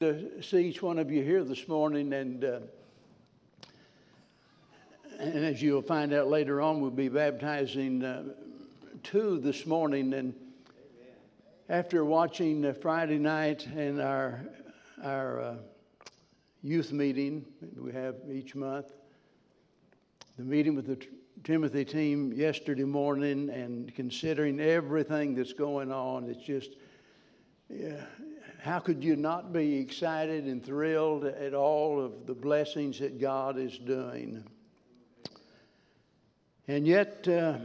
to see each one of you here this morning, and uh, and as you'll find out later on, we'll be baptizing uh, two this morning. And after watching uh, Friday night and our our uh, youth meeting we have each month, the meeting with the Timothy team yesterday morning, and considering everything that's going on, it's just. Yeah, how could you not be excited and thrilled at all of the blessings that God is doing? And yet, uh,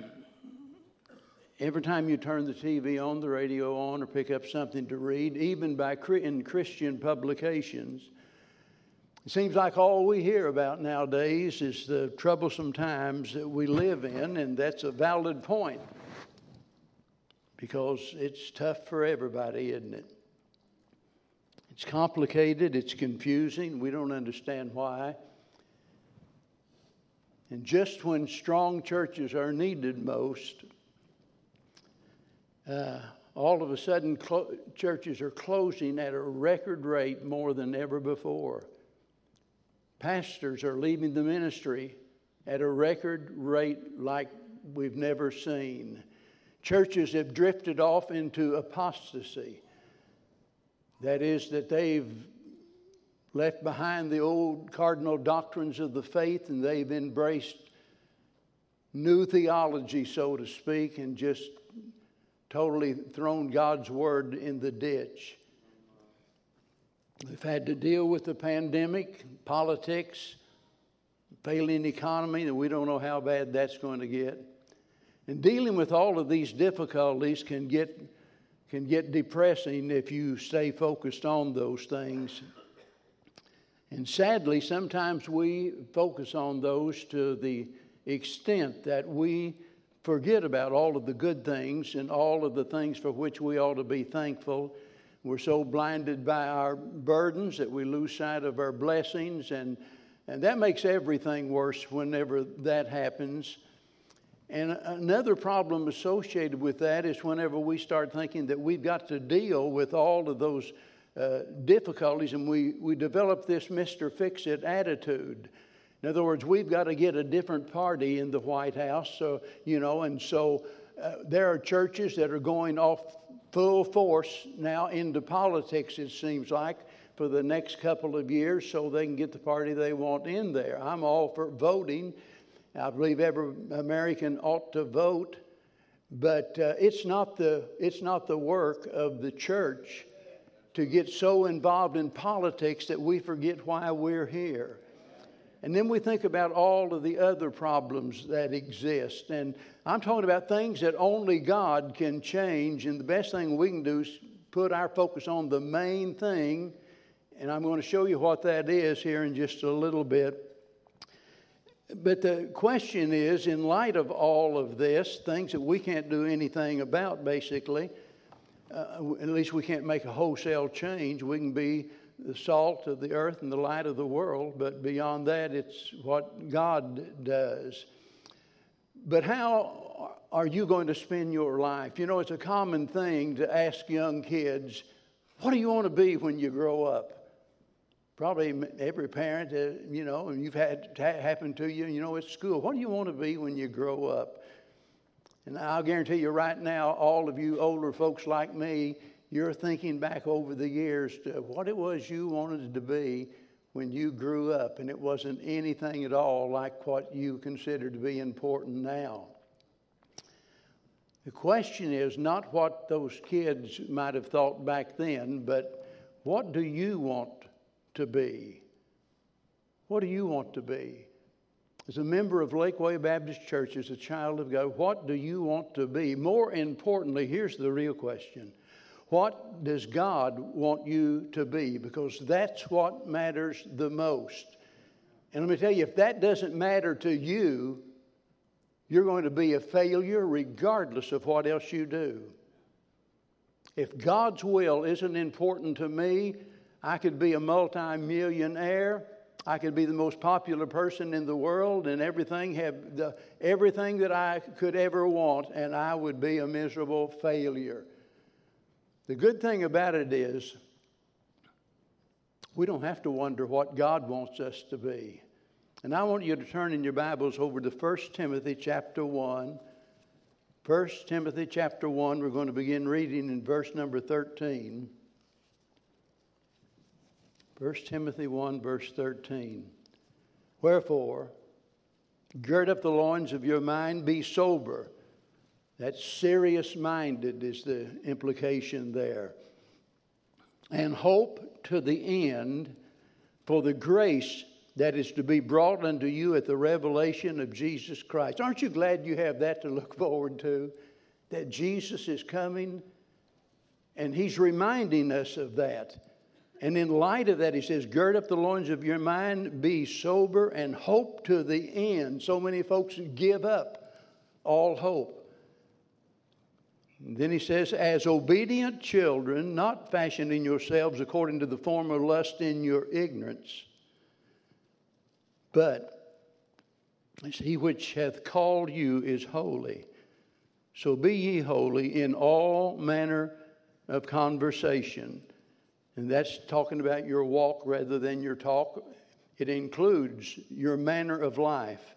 every time you turn the TV on, the radio on, or pick up something to read, even by in Christian publications, it seems like all we hear about nowadays is the troublesome times that we live in, and that's a valid point because it's tough for everybody, isn't it? It's complicated, it's confusing, we don't understand why. And just when strong churches are needed most, uh, all of a sudden clo- churches are closing at a record rate more than ever before. Pastors are leaving the ministry at a record rate like we've never seen. Churches have drifted off into apostasy. That is, that they've left behind the old cardinal doctrines of the faith and they've embraced new theology, so to speak, and just totally thrown God's word in the ditch. We've had to deal with the pandemic, politics, failing economy, and we don't know how bad that's going to get. And dealing with all of these difficulties can get can get depressing if you stay focused on those things. And sadly, sometimes we focus on those to the extent that we forget about all of the good things and all of the things for which we ought to be thankful. We're so blinded by our burdens that we lose sight of our blessings, and, and that makes everything worse whenever that happens. And another problem associated with that is whenever we start thinking that we've got to deal with all of those uh, difficulties and we, we develop this Mr. Fix It attitude. In other words, we've got to get a different party in the White House, so, you know, and so uh, there are churches that are going off full force now into politics, it seems like, for the next couple of years so they can get the party they want in there. I'm all for voting I believe every American ought to vote, but uh, it's, not the, it's not the work of the church to get so involved in politics that we forget why we're here. And then we think about all of the other problems that exist. And I'm talking about things that only God can change. And the best thing we can do is put our focus on the main thing. And I'm going to show you what that is here in just a little bit. But the question is in light of all of this, things that we can't do anything about, basically, uh, at least we can't make a wholesale change. We can be the salt of the earth and the light of the world, but beyond that, it's what God does. But how are you going to spend your life? You know, it's a common thing to ask young kids, What do you want to be when you grow up? Probably every parent, uh, you know, and you've had it happen to you, you know, at school. What do you want to be when you grow up? And I'll guarantee you right now, all of you older folks like me, you're thinking back over the years to what it was you wanted to be when you grew up, and it wasn't anything at all like what you consider to be important now. The question is not what those kids might have thought back then, but what do you want to be? What do you want to be? As a member of Lakeway Baptist Church, as a child of God, what do you want to be? More importantly, here's the real question What does God want you to be? Because that's what matters the most. And let me tell you, if that doesn't matter to you, you're going to be a failure regardless of what else you do. If God's will isn't important to me, I could be a multimillionaire. I could be the most popular person in the world and everything have the, everything that I could ever want, and I would be a miserable failure. The good thing about it is we don't have to wonder what God wants us to be. And I want you to turn in your Bibles over to 1 Timothy chapter 1. 1 Timothy chapter 1, we're going to begin reading in verse number 13. 1 Timothy 1, verse 13. Wherefore, gird up the loins of your mind, be sober. That serious minded is the implication there. And hope to the end for the grace that is to be brought unto you at the revelation of Jesus Christ. Aren't you glad you have that to look forward to? That Jesus is coming and he's reminding us of that. And in light of that, he says, Gird up the loins of your mind, be sober, and hope to the end. So many folks give up all hope. Then he says, As obedient children, not fashioning yourselves according to the former lust in your ignorance but he which hath called you is holy. So be ye holy in all manner of conversation. And that's talking about your walk rather than your talk. It includes your manner of life.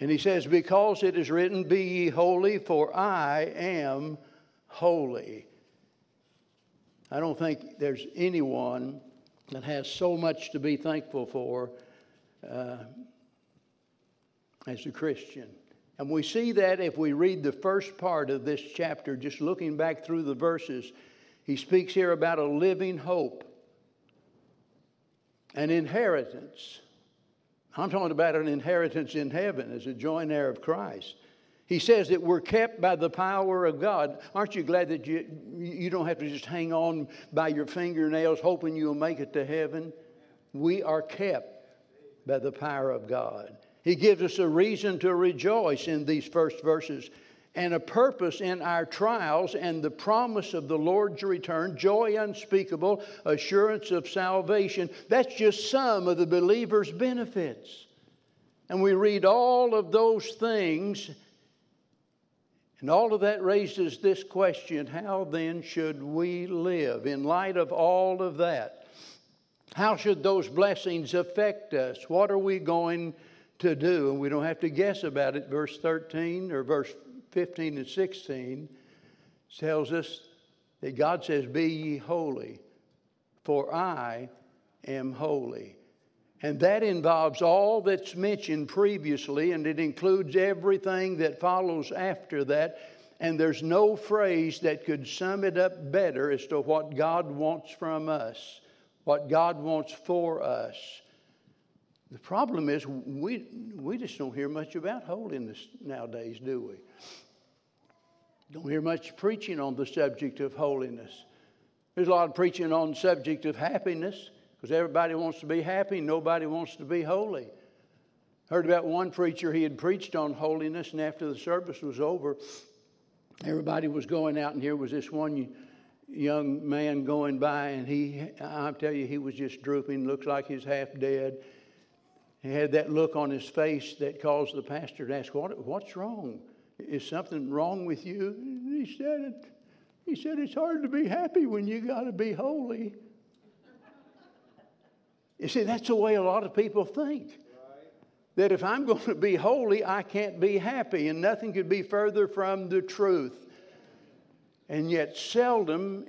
And he says, Because it is written, Be ye holy, for I am holy. I don't think there's anyone that has so much to be thankful for uh, as a Christian. And we see that if we read the first part of this chapter, just looking back through the verses, he speaks here about a living hope, an inheritance. I'm talking about an inheritance in heaven as a joint heir of Christ. He says that we're kept by the power of God. Aren't you glad that you, you don't have to just hang on by your fingernails hoping you'll make it to heaven? We are kept by the power of God. He gives us a reason to rejoice in these first verses and a purpose in our trials and the promise of the Lord's return, joy unspeakable, assurance of salvation. That's just some of the believer's benefits. And we read all of those things, and all of that raises this question how then should we live in light of all of that? How should those blessings affect us? What are we going to do? And we don't have to guess about it. Verse 13 or verse 15 and 16 tells us that God says, Be ye holy, for I am holy. And that involves all that's mentioned previously, and it includes everything that follows after that. And there's no phrase that could sum it up better as to what God wants from us what God wants for us. The problem is we, we just don't hear much about holiness nowadays, do we? Don't hear much preaching on the subject of holiness. There's a lot of preaching on the subject of happiness because everybody wants to be happy, nobody wants to be holy. Heard about one preacher, he had preached on holiness, and after the service was over, everybody was going out, and here was this one young man going by, and he, I tell you, he was just drooping, looks like he's half dead. He had that look on his face that caused the pastor to ask, what, What's wrong? Is something wrong with you? And he said, it, he said, It's hard to be happy when you got to be holy. You see, that's the way a lot of people think. That if I'm going to be holy, I can't be happy, and nothing could be further from the truth. And yet, seldom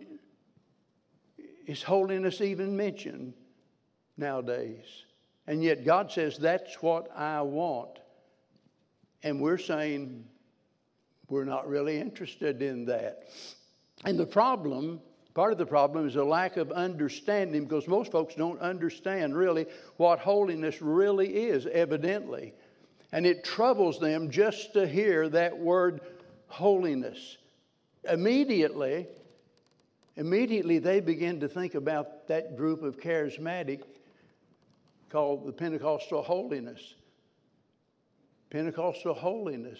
is holiness even mentioned nowadays. And yet, God says, That's what I want. And we're saying, We're not really interested in that. And the problem, part of the problem, is a lack of understanding because most folks don't understand really what holiness really is, evidently. And it troubles them just to hear that word holiness immediately, immediately they begin to think about that group of charismatic called the Pentecostal holiness. Pentecostal holiness.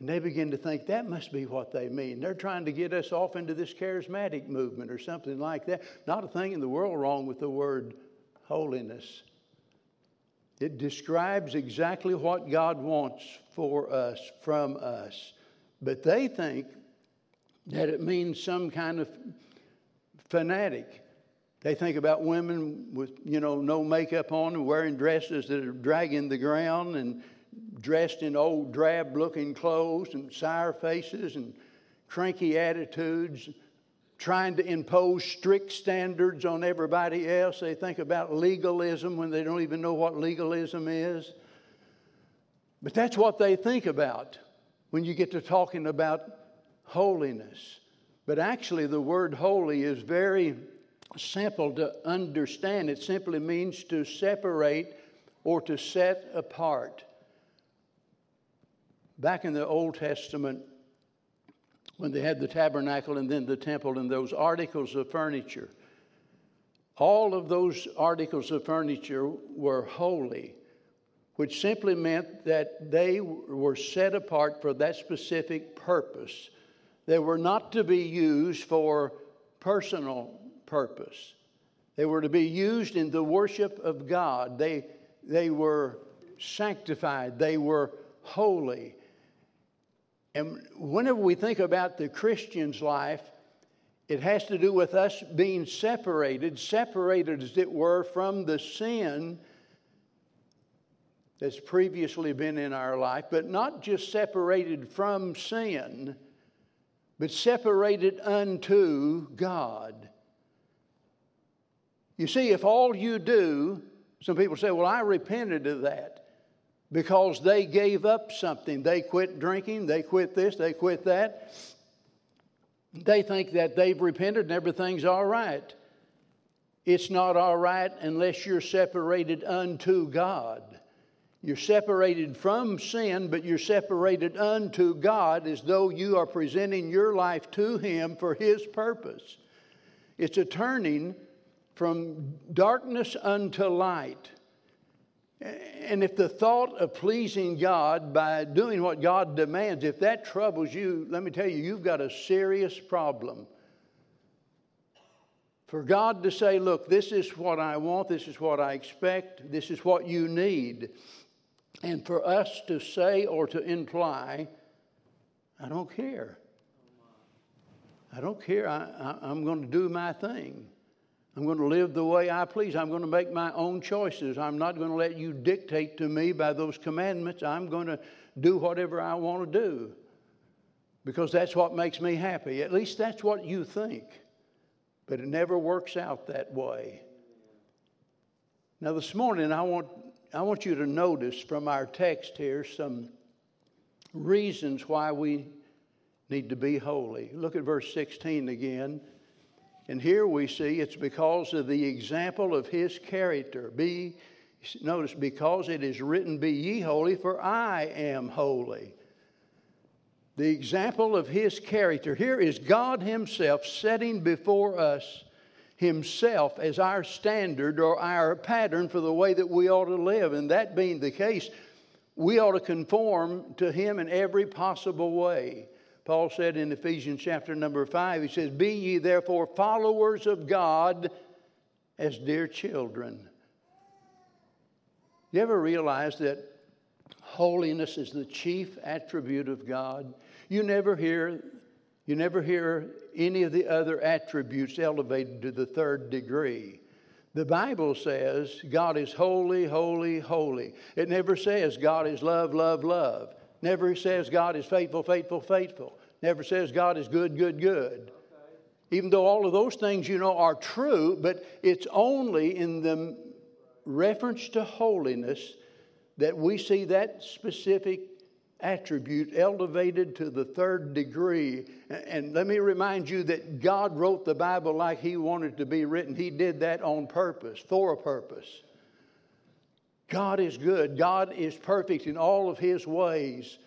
And they begin to think that must be what they mean. They're trying to get us off into this charismatic movement or something like that. Not a thing in the world wrong with the word holiness. It describes exactly what God wants for us, from us. But they think that it means some kind of fanatic. They think about women with, you know, no makeup on and wearing dresses that are dragging the ground and dressed in old drab looking clothes and sour faces and cranky attitudes, trying to impose strict standards on everybody else. They think about legalism when they don't even know what legalism is. But that's what they think about when you get to talking about holiness. But actually, the word holy is very simple to understand. It simply means to separate or to set apart. Back in the Old Testament, when they had the tabernacle and then the temple and those articles of furniture, all of those articles of furniture were holy, which simply meant that they were set apart for that specific purpose. They were not to be used for personal purpose. They were to be used in the worship of God. They, they were sanctified, they were holy. And whenever we think about the Christian's life, it has to do with us being separated, separated as it were from the sin that's previously been in our life, but not just separated from sin, but separated unto God. You see, if all you do, some people say, well, I repented of that because they gave up something. They quit drinking, they quit this, they quit that. They think that they've repented and everything's all right. It's not all right unless you're separated unto God. You're separated from sin, but you're separated unto God as though you are presenting your life to Him for His purpose. It's a turning from darkness unto light. And if the thought of pleasing God by doing what God demands, if that troubles you, let me tell you, you've got a serious problem. For God to say, look, this is what I want, this is what I expect, this is what you need. And for us to say or to imply, I don't care. I don't care. I, am going to do my thing. I'm going to live the way I please. I'm going to make my own choices. I'm not going to let you dictate to me by those commandments. I'm going to do whatever I want to do because that's what makes me happy. At least that's what you think. But it never works out that way. Now, this morning, I want, I want you to notice from our text here some reasons why we need to be holy. Look at verse 16 again. And here we see it's because of the example of his character. Be, notice, because it is written, Be ye holy, for I am holy. The example of his character. Here is God himself setting before us himself as our standard or our pattern for the way that we ought to live. And that being the case, we ought to conform to him in every possible way. Paul said in Ephesians chapter number 5, he says, Be ye therefore followers of God as dear children. You ever realize that holiness is the chief attribute of God? You never hear you never hear any of the other attributes elevated to the third degree. The Bible says God is holy, holy, holy. It never says God is love, love, love. Never says God is faithful, faithful, faithful. Never says God is good, good, good. Even though all of those things, you know, are true, but it's only in the reference to holiness that we see that specific attribute elevated to the third degree. And let me remind you that God wrote the Bible like He wanted to be written. He did that on purpose, for a purpose. God is good. God is perfect in all of His ways.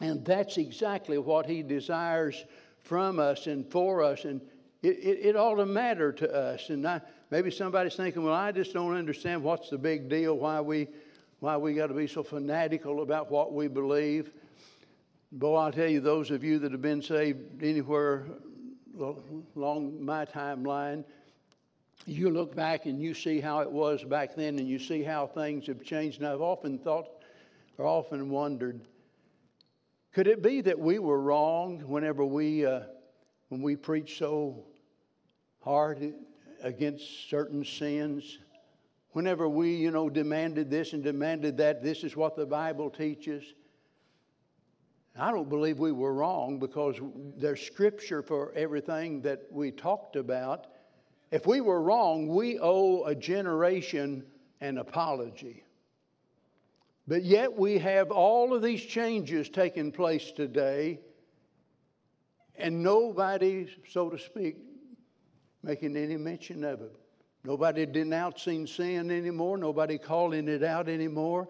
And that's exactly what He desires from us and for us. And it, it, it ought to matter to us. And I, maybe somebody's thinking, well, I just don't understand what's the big deal, why we, why we got to be so fanatical about what we believe. Boy, I'll tell you, those of you that have been saved anywhere along my timeline, you look back and you see how it was back then and you see how things have changed. And I've often thought or often wondered could it be that we were wrong whenever we, uh, when we preached so hard against certain sins. Whenever we, you know, demanded this and demanded that, this is what the Bible teaches. I don't believe we were wrong because there's scripture for everything that we talked about. If we were wrong, we owe a generation an apology. But yet we have all of these changes taking place today, and nobody, so to speak, making any mention of it. Nobody denouncing sin anymore, nobody calling it out anymore.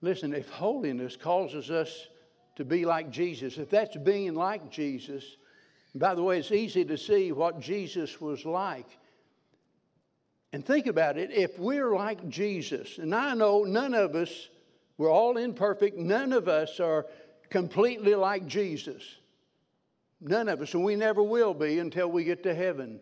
Listen, if holiness causes us to be like Jesus, if that's being like Jesus, by the way, it's easy to see what Jesus was like. And think about it if we're like Jesus, and I know none of us, we're all imperfect, none of us are completely like Jesus. None of us, and we never will be until we get to heaven.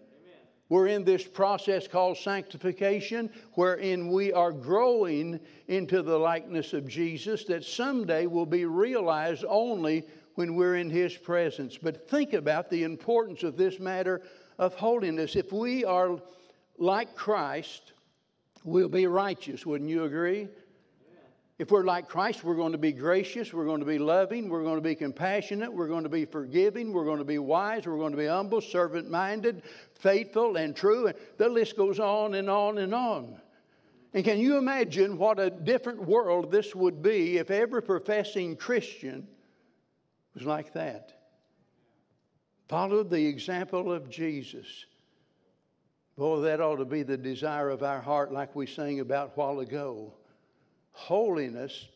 We're in this process called sanctification, wherein we are growing into the likeness of Jesus that someday will be realized only when we're in His presence. But think about the importance of this matter of holiness. If we are like Christ, we'll be righteous. Wouldn't you agree? If we're like Christ, we're going to be gracious, we're going to be loving, we're going to be compassionate, we're going to be forgiving, we're going to be wise, we're going to be humble, servant minded, faithful, and true. And the list goes on and on and on. And can you imagine what a different world this would be if every professing Christian was like that? Followed the example of Jesus. Boy, that ought to be the desire of our heart, like we sang about a while ago. Holiness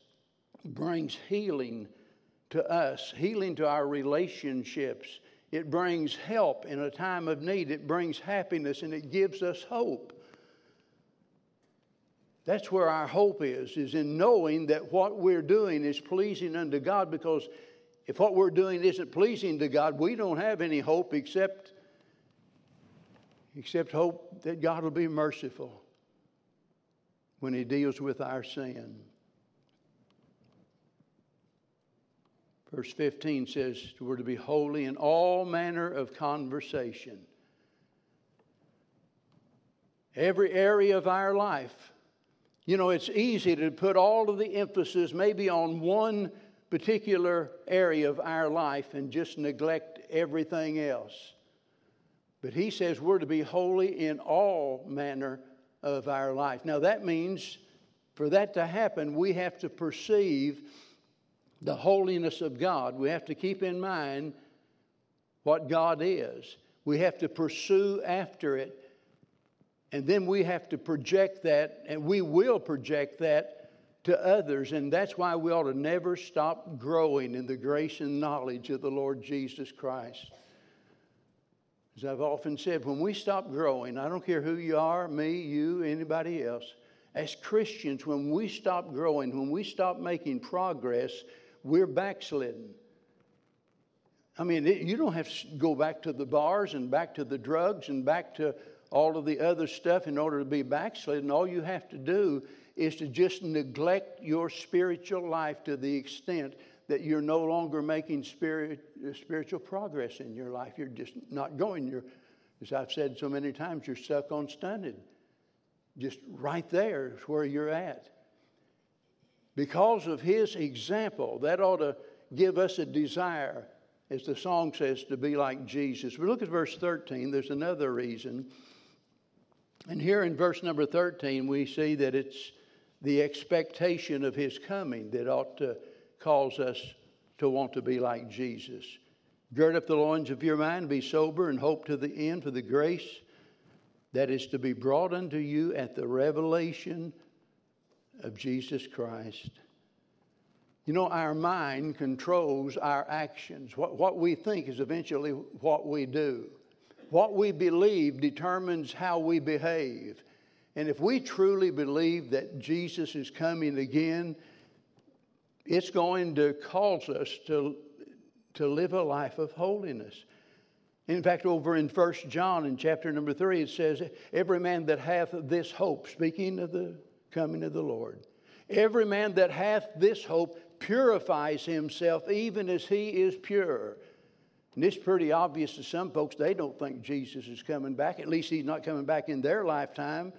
brings healing to us, healing to our relationships. It brings help in a time of need. It brings happiness and it gives us hope. That's where our hope is, is in knowing that what we're doing is pleasing unto God because if what we're doing isn't pleasing to God, we don't have any hope except except hope that God will be merciful when he deals with our sin. Verse 15 says we're to be holy in all manner of conversation. Every area of our life. You know, it's easy to put all of the emphasis maybe on one particular area of our life and just neglect everything else. But he says we're to be holy in all manner of our life. Now, that means for that to happen, we have to perceive the holiness of God. We have to keep in mind what God is. We have to pursue after it. And then we have to project that, and we will project that to others. And that's why we ought to never stop growing in the grace and knowledge of the Lord Jesus Christ. As I've often said, when we stop growing, I don't care who you are, me, you, anybody else, as Christians, when we stop growing, when we stop making progress, we're backslidden. I mean, it, you don't have to go back to the bars and back to the drugs and back to all of the other stuff in order to be backslidden. All you have to do is to just neglect your spiritual life to the extent that you're no longer making spirit, spiritual progress in your life. You're just not going. You're, as I've said so many times, you're stuck on stunted. Just right there is where you're at. Because of his example, that ought to give us a desire, as the song says, to be like Jesus. We look at verse 13, there's another reason. And here in verse number 13, we see that it's the expectation of his coming that ought to calls us to want to be like Jesus. Gird up the loins of your mind, be sober, and hope to the end for the grace that is to be brought unto you at the revelation of Jesus Christ. You know, our mind controls our actions. What, what we think is eventually what we do. What we believe determines how we behave. And if we truly believe that Jesus is coming again, it's going to cause us to, to live a life of holiness. In fact, over in First John in chapter number 3, it says, Every man that hath this hope, speaking of the coming of the Lord, every man that hath this hope purifies himself even as he is pure. And it's pretty obvious to some folks they don't think Jesus is coming back. At least he's not coming back in their lifetime.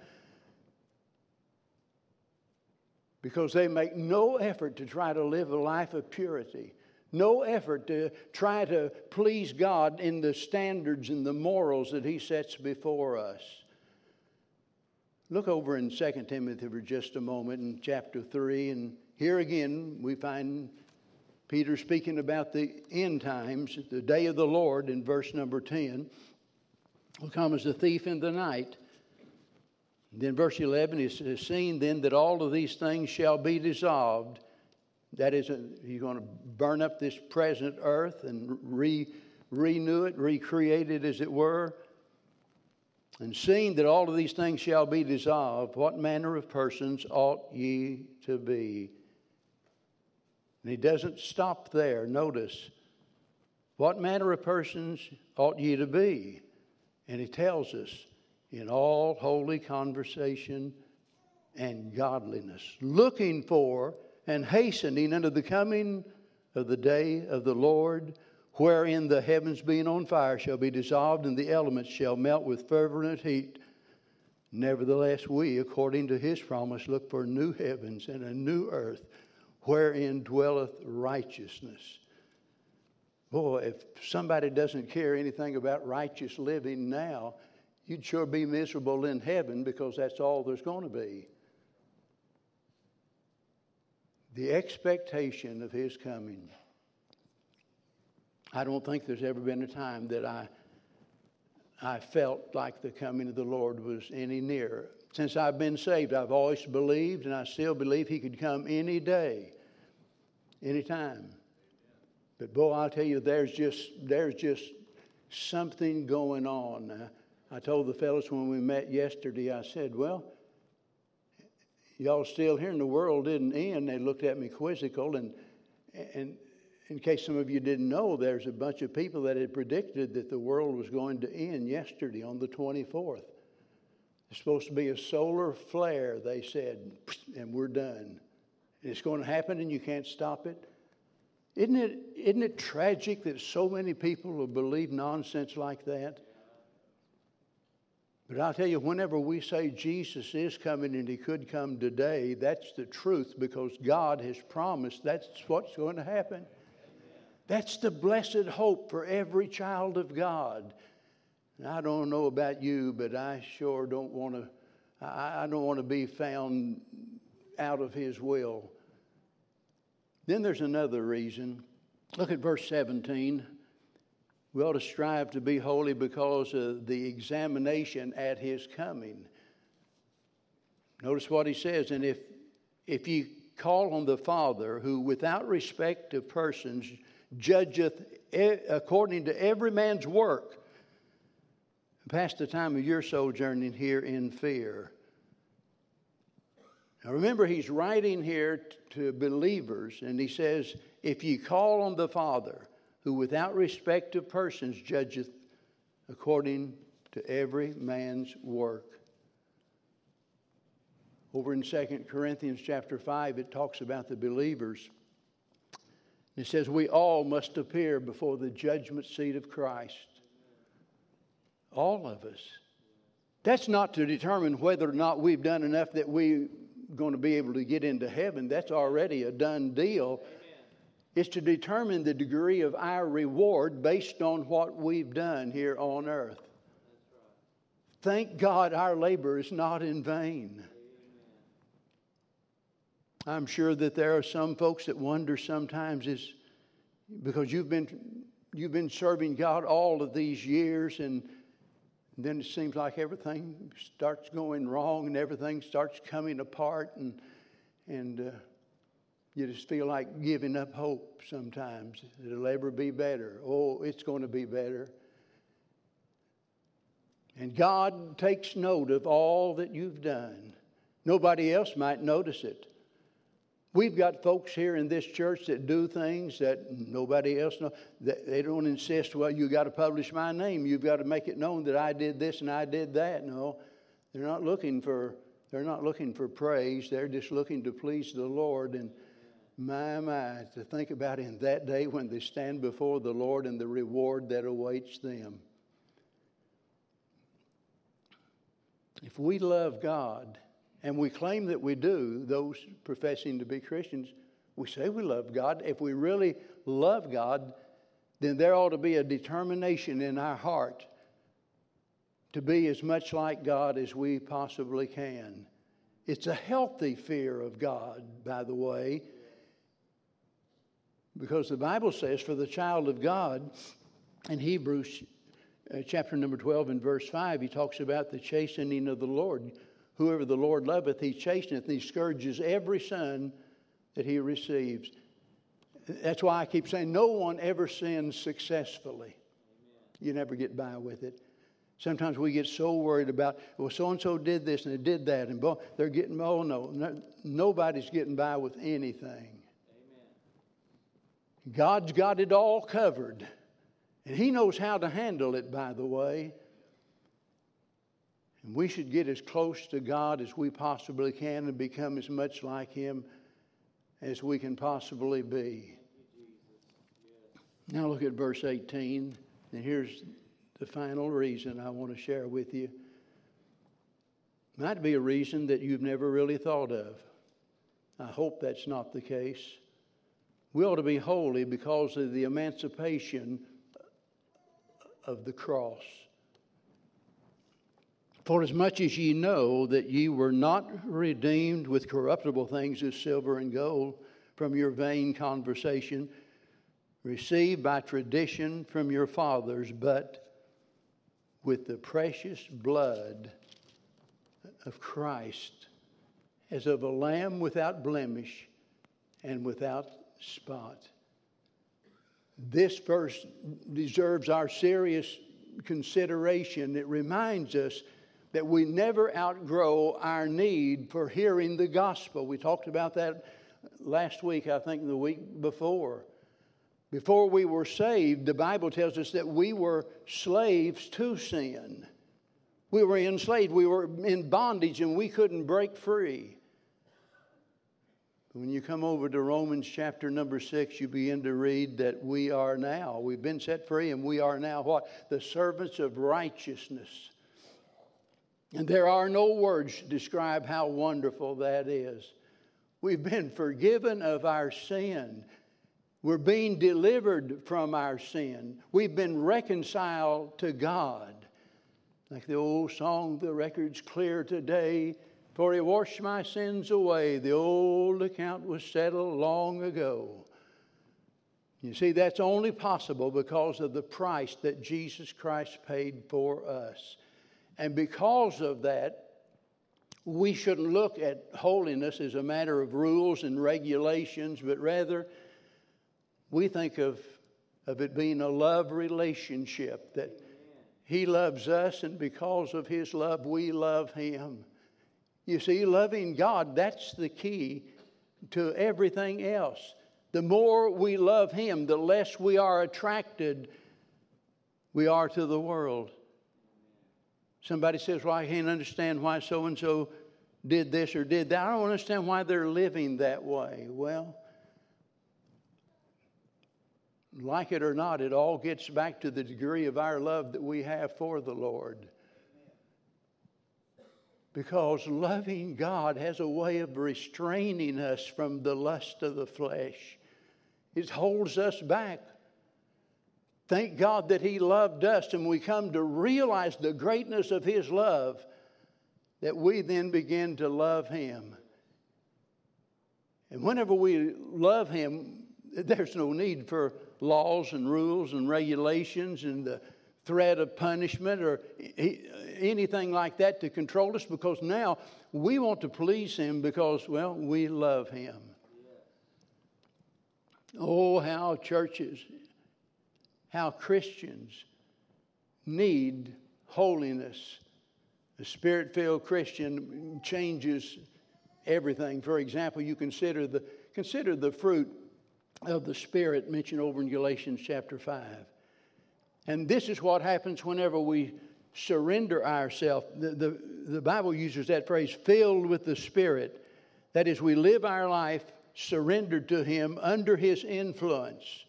Because they make no effort to try to live a life of purity, no effort to try to please God in the standards and the morals that He sets before us. Look over in 2 Timothy for just a moment in chapter 3, and here again we find Peter speaking about the end times, the day of the Lord, in verse number 10, will come as a thief in the night. Then, verse 11 is seen then that all of these things shall be dissolved. That is, uh, he's going to burn up this present earth and re, renew it, recreate it, as it were. And seeing that all of these things shall be dissolved, what manner of persons ought ye to be? And he doesn't stop there. Notice, what manner of persons ought ye to be? And he tells us, in all holy conversation and godliness, looking for and hastening unto the coming of the day of the Lord, wherein the heavens being on fire shall be dissolved, and the elements shall melt with fervent heat. Nevertheless, we, according to his promise, look for new heavens and a new earth wherein dwelleth righteousness. Boy, if somebody doesn't care anything about righteous living now, you'd sure be miserable in heaven because that's all there's going to be. The expectation of his coming. I don't think there's ever been a time that I, I felt like the coming of the Lord was any nearer. Since I've been saved, I've always believed, and I still believe He could come any day any time. But boy, I'll tell you, there's just there's just something going on. I told the fellows when we met yesterday, I said, "Well, y'all still here, and the world didn't end." They looked at me quizzical, and and in case some of you didn't know, there's a bunch of people that had predicted that the world was going to end yesterday on the 24th. It's supposed to be a solar flare, they said, and we're done. It's going to happen and you can't stop it. Isn't it, isn't it tragic that so many people will believe nonsense like that? But I'll tell you, whenever we say Jesus is coming and he could come today, that's the truth because God has promised that's what's going to happen. That's the blessed hope for every child of God. And I don't know about you, but I sure don't want to. I don't want to be found out of His will. Then there's another reason. Look at verse 17. We ought to strive to be holy because of the examination at his coming. Notice what he says, and if if you call on the Father, who without respect of persons judgeth according to every man's work, pass the time of your sojourning here in fear. Now remember, he's writing here to believers, and he says, If ye call on the Father, who without respect of persons judgeth according to every man's work. Over in 2 Corinthians chapter 5, it talks about the believers. It says, We all must appear before the judgment seat of Christ. All of us. That's not to determine whether or not we've done enough that we're going to be able to get into heaven, that's already a done deal. Amen. It's to determine the degree of our reward based on what we've done here on earth. Thank God our labor is not in vain. I'm sure that there are some folks that wonder sometimes is because you've been you've been serving God all of these years and and then it seems like everything starts going wrong and everything starts coming apart, and, and uh, you just feel like giving up hope sometimes. It'll ever be better. Oh, it's going to be better. And God takes note of all that you've done. Nobody else might notice it. We've got folks here in this church that do things that nobody else knows. They don't insist, well, you've got to publish my name. You've got to make it known that I did this and I did that. No, they're not looking for they're not looking for praise. They're just looking to please the Lord. And My, my, to think about in that day when they stand before the Lord and the reward that awaits them. If we love God, and we claim that we do, those professing to be Christians, we say we love God. If we really love God, then there ought to be a determination in our heart to be as much like God as we possibly can. It's a healthy fear of God, by the way, because the Bible says for the child of God, in Hebrews uh, chapter number 12 and verse 5, he talks about the chastening of the Lord. Whoever the Lord loveth, he chasteneth, and he scourges every son that he receives. That's why I keep saying no one ever sins successfully. You never get by with it. Sometimes we get so worried about, well, so and so did this and they did that, and they're getting, oh no, no nobody's getting by with anything. God's got it all covered. And He knows how to handle it, by the way. And we should get as close to God as we possibly can and become as much like Him as we can possibly be. Now look at verse 18, and here's the final reason I want to share with you. Might be a reason that you've never really thought of. I hope that's not the case. We ought to be holy because of the emancipation of the cross. For as much as ye know that ye were not redeemed with corruptible things as silver and gold from your vain conversation, received by tradition from your fathers, but with the precious blood of Christ, as of a lamb without blemish and without spot. This verse deserves our serious consideration. It reminds us that we never outgrow our need for hearing the gospel. We talked about that last week, I think the week before. Before we were saved, the Bible tells us that we were slaves to sin. We were enslaved, we were in bondage, and we couldn't break free. When you come over to Romans chapter number six, you begin to read that we are now, we've been set free, and we are now what? The servants of righteousness. And there are no words to describe how wonderful that is. We've been forgiven of our sin. We're being delivered from our sin. We've been reconciled to God. Like the old song, the record's clear today, for he washed my sins away. The old account was settled long ago. You see, that's only possible because of the price that Jesus Christ paid for us. And because of that, we shouldn't look at holiness as a matter of rules and regulations, but rather we think of, of it being a love relationship that He loves us, and because of His love, we love Him. You see, loving God, that's the key to everything else. The more we love Him, the less we are attracted we are to the world. Somebody says, Well, I can't understand why so and so did this or did that. I don't understand why they're living that way. Well, like it or not, it all gets back to the degree of our love that we have for the Lord. Because loving God has a way of restraining us from the lust of the flesh, it holds us back. Thank God that He loved us, and we come to realize the greatness of His love, that we then begin to love Him. And whenever we love Him, there's no need for laws and rules and regulations and the threat of punishment or anything like that to control us because now we want to please Him because, well, we love Him. Oh, how churches how Christians need holiness. A spirit filled Christian changes everything. For example, you consider the, consider the fruit of the Spirit mentioned over in Galatians chapter 5. And this is what happens whenever we surrender ourselves. The, the, the Bible uses that phrase, filled with the Spirit. That is, we live our life surrendered to Him under His influence.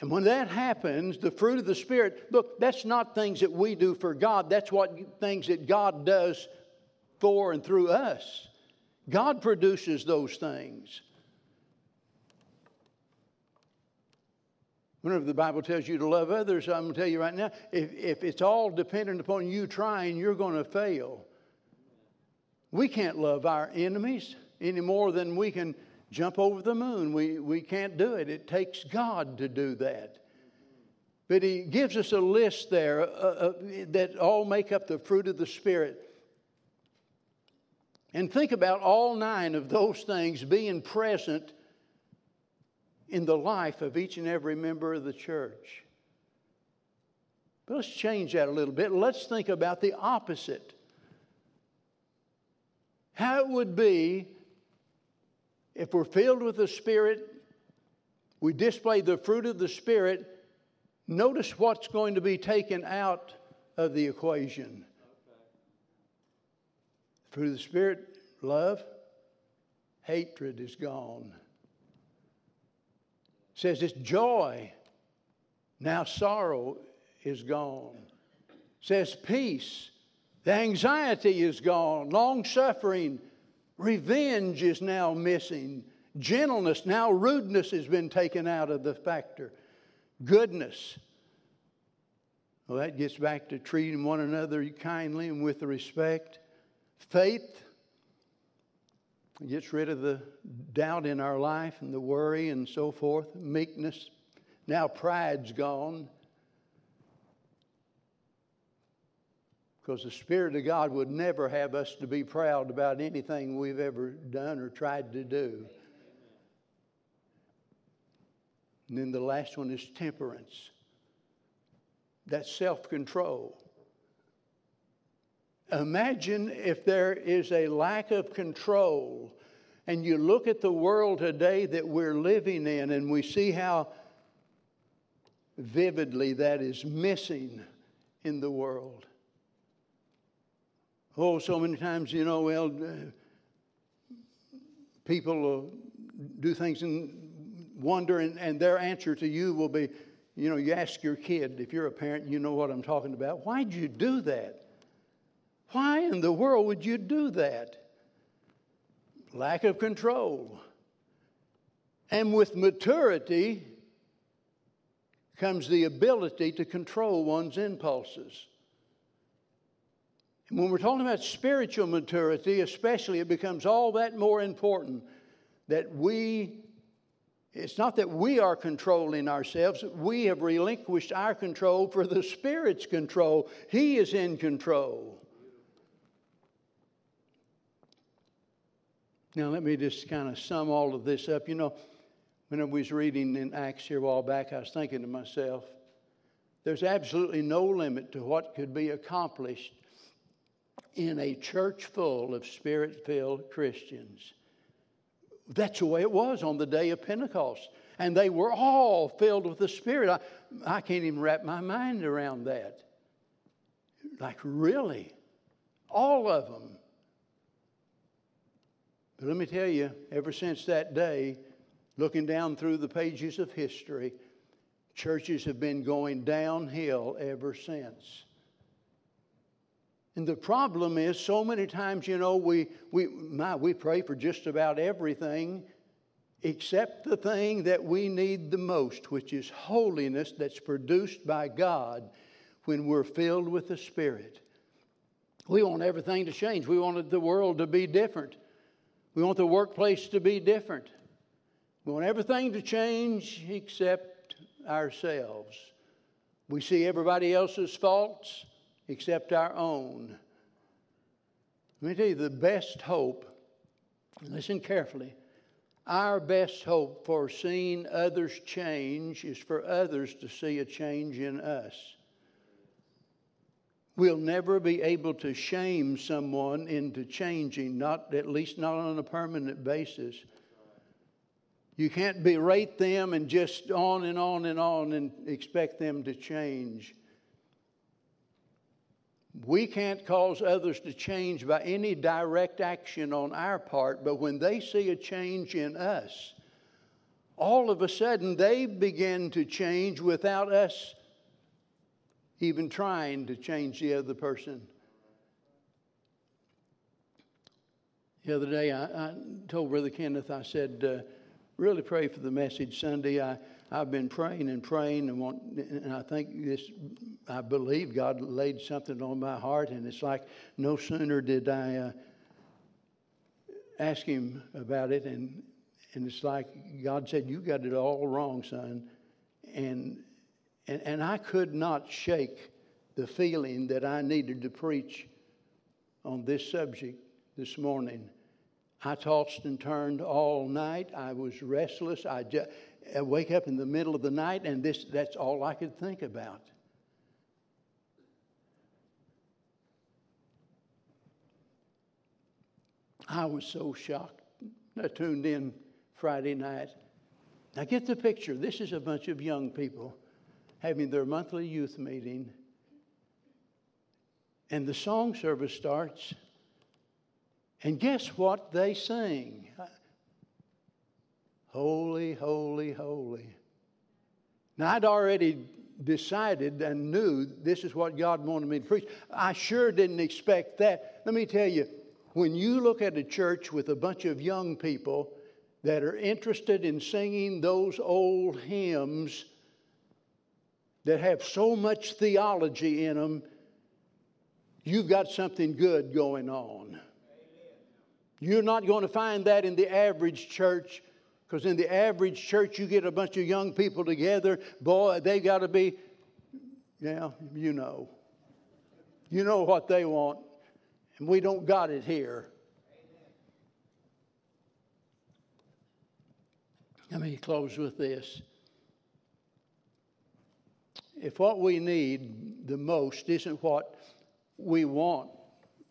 And when that happens, the fruit of the Spirit, look, that's not things that we do for God. That's what things that God does for and through us. God produces those things. Whenever the Bible tells you to love others, I'm going to tell you right now if, if it's all dependent upon you trying, you're going to fail. We can't love our enemies any more than we can jump over the moon. We, we can't do it. It takes God to do that. But He gives us a list there uh, uh, that all make up the fruit of the Spirit. And think about all nine of those things being present in the life of each and every member of the church. But let's change that a little bit. Let's think about the opposite. How it would be if we're filled with the Spirit, we display the fruit of the Spirit, notice what's going to be taken out of the equation. Fruit of the Spirit, love, hatred is gone. Says it's joy, now sorrow is gone. Says peace, the anxiety is gone, long suffering Revenge is now missing. Gentleness, now rudeness has been taken out of the factor. Goodness. Well, that gets back to treating one another kindly and with respect. Faith gets rid of the doubt in our life and the worry and so forth. Meekness. Now pride's gone. Because the Spirit of God would never have us to be proud about anything we've ever done or tried to do. And then the last one is temperance. That's self control. Imagine if there is a lack of control, and you look at the world today that we're living in, and we see how vividly that is missing in the world. Oh, so many times, you know, well, uh, people do things and wonder, and, and their answer to you will be, you know, you ask your kid, if you're a parent, you know what I'm talking about. Why'd you do that? Why in the world would you do that? Lack of control. And with maturity comes the ability to control one's impulses. And when we're talking about spiritual maturity, especially, it becomes all that more important that we, it's not that we are controlling ourselves, we have relinquished our control for the Spirit's control. He is in control. Now, let me just kind of sum all of this up. You know, when I was reading in Acts here a while back, I was thinking to myself, there's absolutely no limit to what could be accomplished in a church full of spirit filled Christians. That's the way it was on the day of Pentecost. And they were all filled with the Spirit. I, I can't even wrap my mind around that. Like, really? All of them. But let me tell you, ever since that day, looking down through the pages of history, churches have been going downhill ever since. And the problem is, so many times, you know, we, we, my, we pray for just about everything except the thing that we need the most, which is holiness that's produced by God when we're filled with the Spirit. We want everything to change. We want the world to be different. We want the workplace to be different. We want everything to change except ourselves. We see everybody else's faults except our own. Let me tell you the best hope, listen carefully. Our best hope for seeing others change is for others to see a change in us. We'll never be able to shame someone into changing, not at least not on a permanent basis. You can't berate them and just on and on and on and expect them to change. We can't cause others to change by any direct action on our part, but when they see a change in us, all of a sudden they begin to change without us even trying to change the other person. The other day, I, I told Brother Kenneth, I said, uh, really pray for the message Sunday. I, I've been praying and praying, and, want, and I think this, I believe God laid something on my heart, and it's like no sooner did I uh, ask Him about it, and, and it's like God said, You got it all wrong, son. And, and, and I could not shake the feeling that I needed to preach on this subject this morning. I tossed and turned all night. I was restless. I, just, I wake up in the middle of the night, and this, that's all I could think about. I was so shocked. I tuned in Friday night. Now, get the picture. This is a bunch of young people having their monthly youth meeting, and the song service starts. And guess what they sing? Holy, holy, holy. Now, I'd already decided and knew this is what God wanted me to preach. I sure didn't expect that. Let me tell you, when you look at a church with a bunch of young people that are interested in singing those old hymns that have so much theology in them, you've got something good going on. You're not going to find that in the average church because in the average church, you get a bunch of young people together. Boy, they got to be, yeah, you know. You know what they want. And we don't got it here. Let me close with this. If what we need the most isn't what we want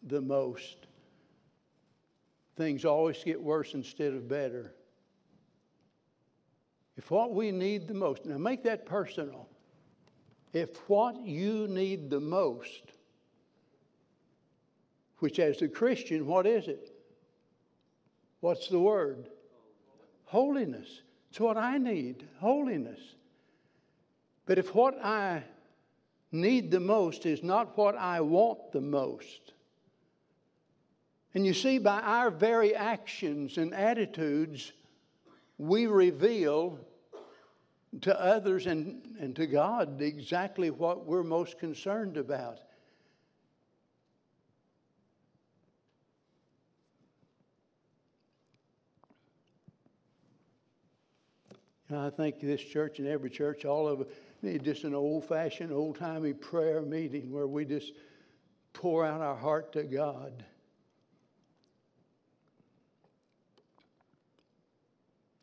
the most, things always get worse instead of better. If what we need the most, now make that personal. If what you need the most, which as a Christian, what is it? What's the word? Holiness. It's what I need holiness. But if what I need the most is not what I want the most, and you see, by our very actions and attitudes, we reveal to others and, and to God exactly what we're most concerned about. And I think this church and every church, all of need just an old fashioned, old timey prayer meeting where we just pour out our heart to God.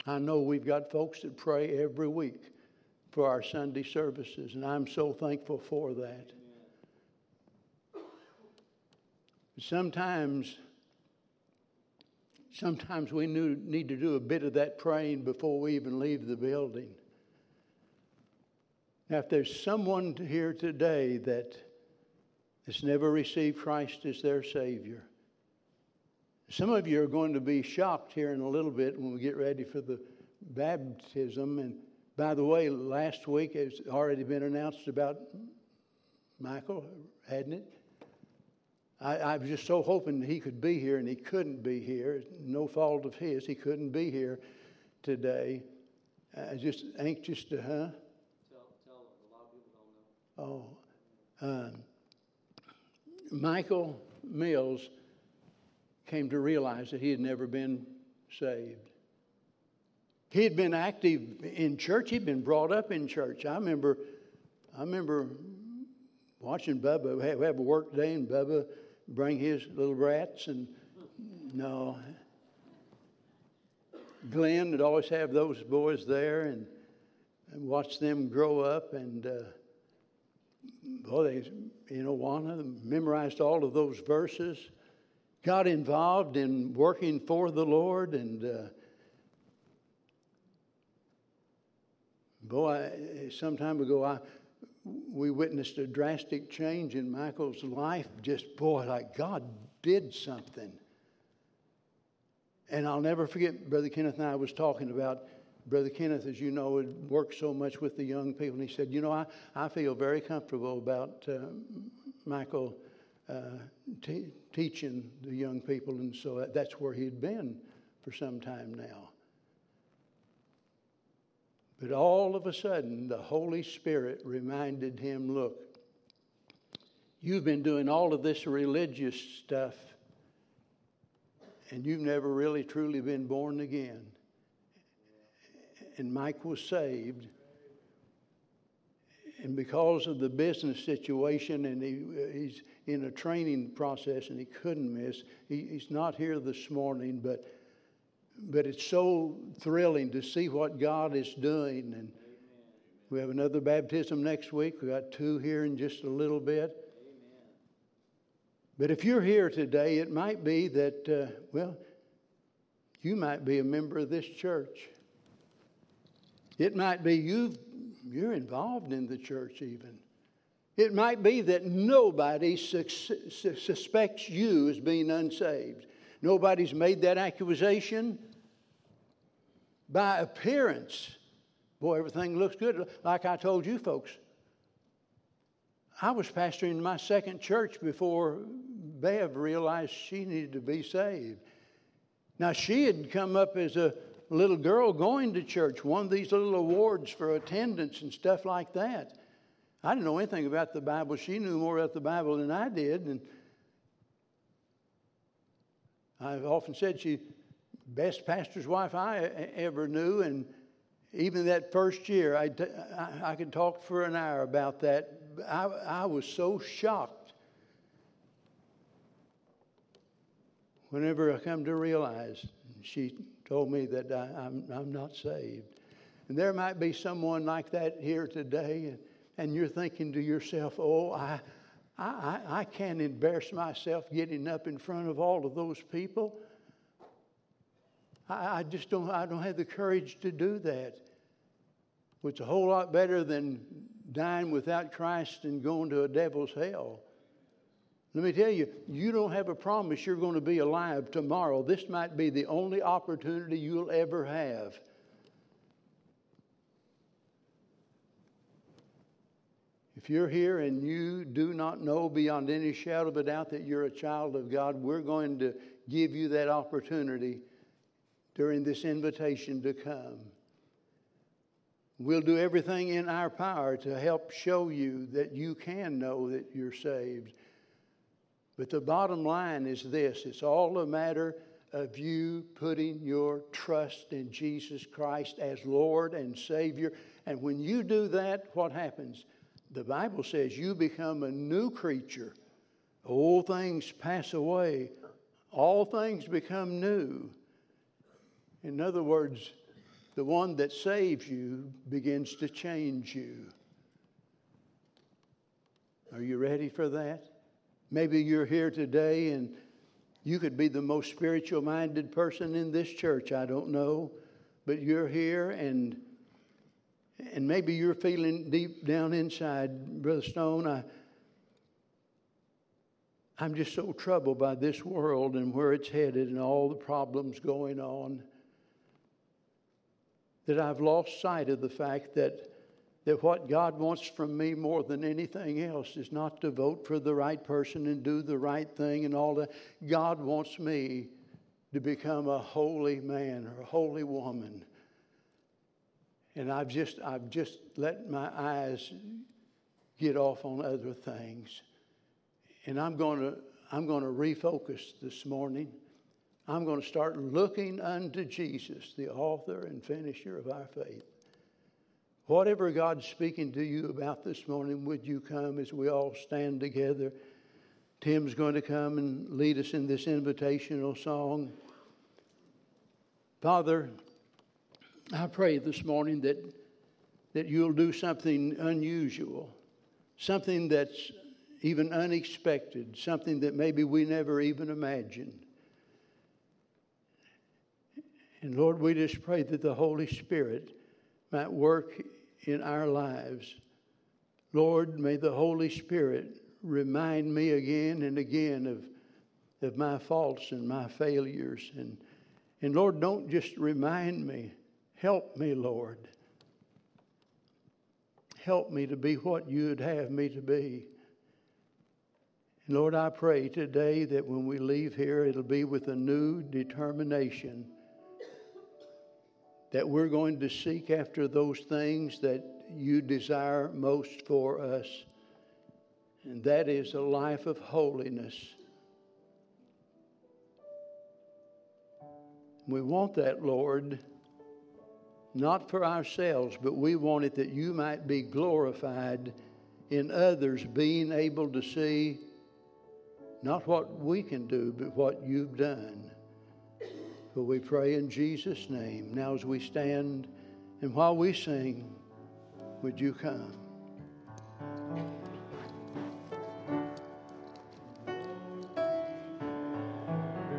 I know we've got folks that pray every week for our Sunday services, and I'm so thankful for that. Sometimes, sometimes we need to do a bit of that praying before we even leave the building. Now, if there's someone here today that has never received Christ as their Savior, some of you are going to be shocked here in a little bit when we get ready for the baptism. And by the way, last week it's already been announced about Michael, hadn't it? I, I, was just so hoping he could be here, and he couldn't be here. No fault of his. He couldn't be here today. Uh, just anxious to, huh? Tell, tell a lot of people don't know. Oh. Um, Michael Mills came to realize that he had never been saved. He had been active in church. He'd been brought up in church. I remember, I remember watching Bubba have, have a work day, and Bubba bring his little brats, and no. Glenn would always have those boys there, and, and watch them grow up, and uh, boy, they, you know, one of them memorized all of those verses got involved in working for the Lord and uh, boy, some time ago I we witnessed a drastic change in Michael's life. Just, boy, like God did something. And I'll never forget, Brother Kenneth and I was talking about, Brother Kenneth, as you know, had worked so much with the young people. And he said, You know, I, I feel very comfortable about uh, Michael uh, t- teaching the young people. And so that's where he'd been for some time now. But all of a sudden, the Holy Spirit reminded him look, you've been doing all of this religious stuff, and you've never really truly been born again. And Mike was saved. And because of the business situation, and he, he's in a training process and he couldn't miss, he, he's not here this morning, but but it's so thrilling to see what God is doing. And we have another baptism next week. We got two here in just a little bit. But if you're here today, it might be that, uh, well, you might be a member of this church. It might be you you're involved in the church, even. It might be that nobody su- su- suspects you as being unsaved. Nobody's made that accusation. By appearance, boy, everything looks good. Like I told you folks, I was pastoring my second church before Bev realized she needed to be saved. Now, she had come up as a little girl going to church, won these little awards for attendance and stuff like that. I didn't know anything about the Bible. She knew more about the Bible than I did. And I've often said she best pastor's wife I ever knew, and even that first year, I, I, could talk for an hour about that. I, I was so shocked whenever I come to realize she told me that I, am I'm, I'm not saved. And there might be someone like that here today, and, and you're thinking to yourself, oh, I, I, I can't embarrass myself getting up in front of all of those people. I, I just don't, I don't have the courage to do that. It's a whole lot better than dying without Christ and going to a devil's hell. Let me tell you, you don't have a promise you're going to be alive tomorrow. This might be the only opportunity you'll ever have. If you're here and you do not know beyond any shadow of a doubt that you're a child of God, we're going to give you that opportunity during this invitation to come. We'll do everything in our power to help show you that you can know that you're saved. But the bottom line is this it's all a matter of you putting your trust in Jesus Christ as Lord and Savior. And when you do that, what happens? the Bible says you become a new creature. Old things pass away, all things become new. In other words, the one that saves you begins to change you. Are you ready for that? Maybe you're here today and you could be the most spiritual minded person in this church. I don't know. But you're here and and maybe you're feeling deep down inside, Brother Stone, I, I'm just so troubled by this world and where it's headed and all the problems going on that I've lost sight of the fact that, that what God wants from me more than anything else is not to vote for the right person and do the right thing and all that. God wants me to become a holy man or a holy woman and I've just, I've just let my eyes get off on other things. And I'm going to, I'm going to refocus this morning. I'm going to start looking unto Jesus, the author and finisher of our faith. Whatever God's speaking to you about this morning, would you come as we all stand together? Tim's going to come and lead us in this invitational song. Father, I pray this morning that, that you'll do something unusual, something that's even unexpected, something that maybe we never even imagined. And Lord, we just pray that the Holy Spirit might work in our lives Lord, may the Holy Spirit remind me again and again of, of my faults and my failures. And, and Lord, don't just remind me, help me, Lord. Help me to be what you'd have me to be. And Lord, I pray today that when we leave here, it'll be with a new determination that we're going to seek after those things that you desire most for us, and that is a life of holiness. We want that, Lord, not for ourselves, but we want it that you might be glorified in others being able to see not what we can do, but what you've done. But we pray in Jesus' name. Now, as we stand and while we sing, would you come?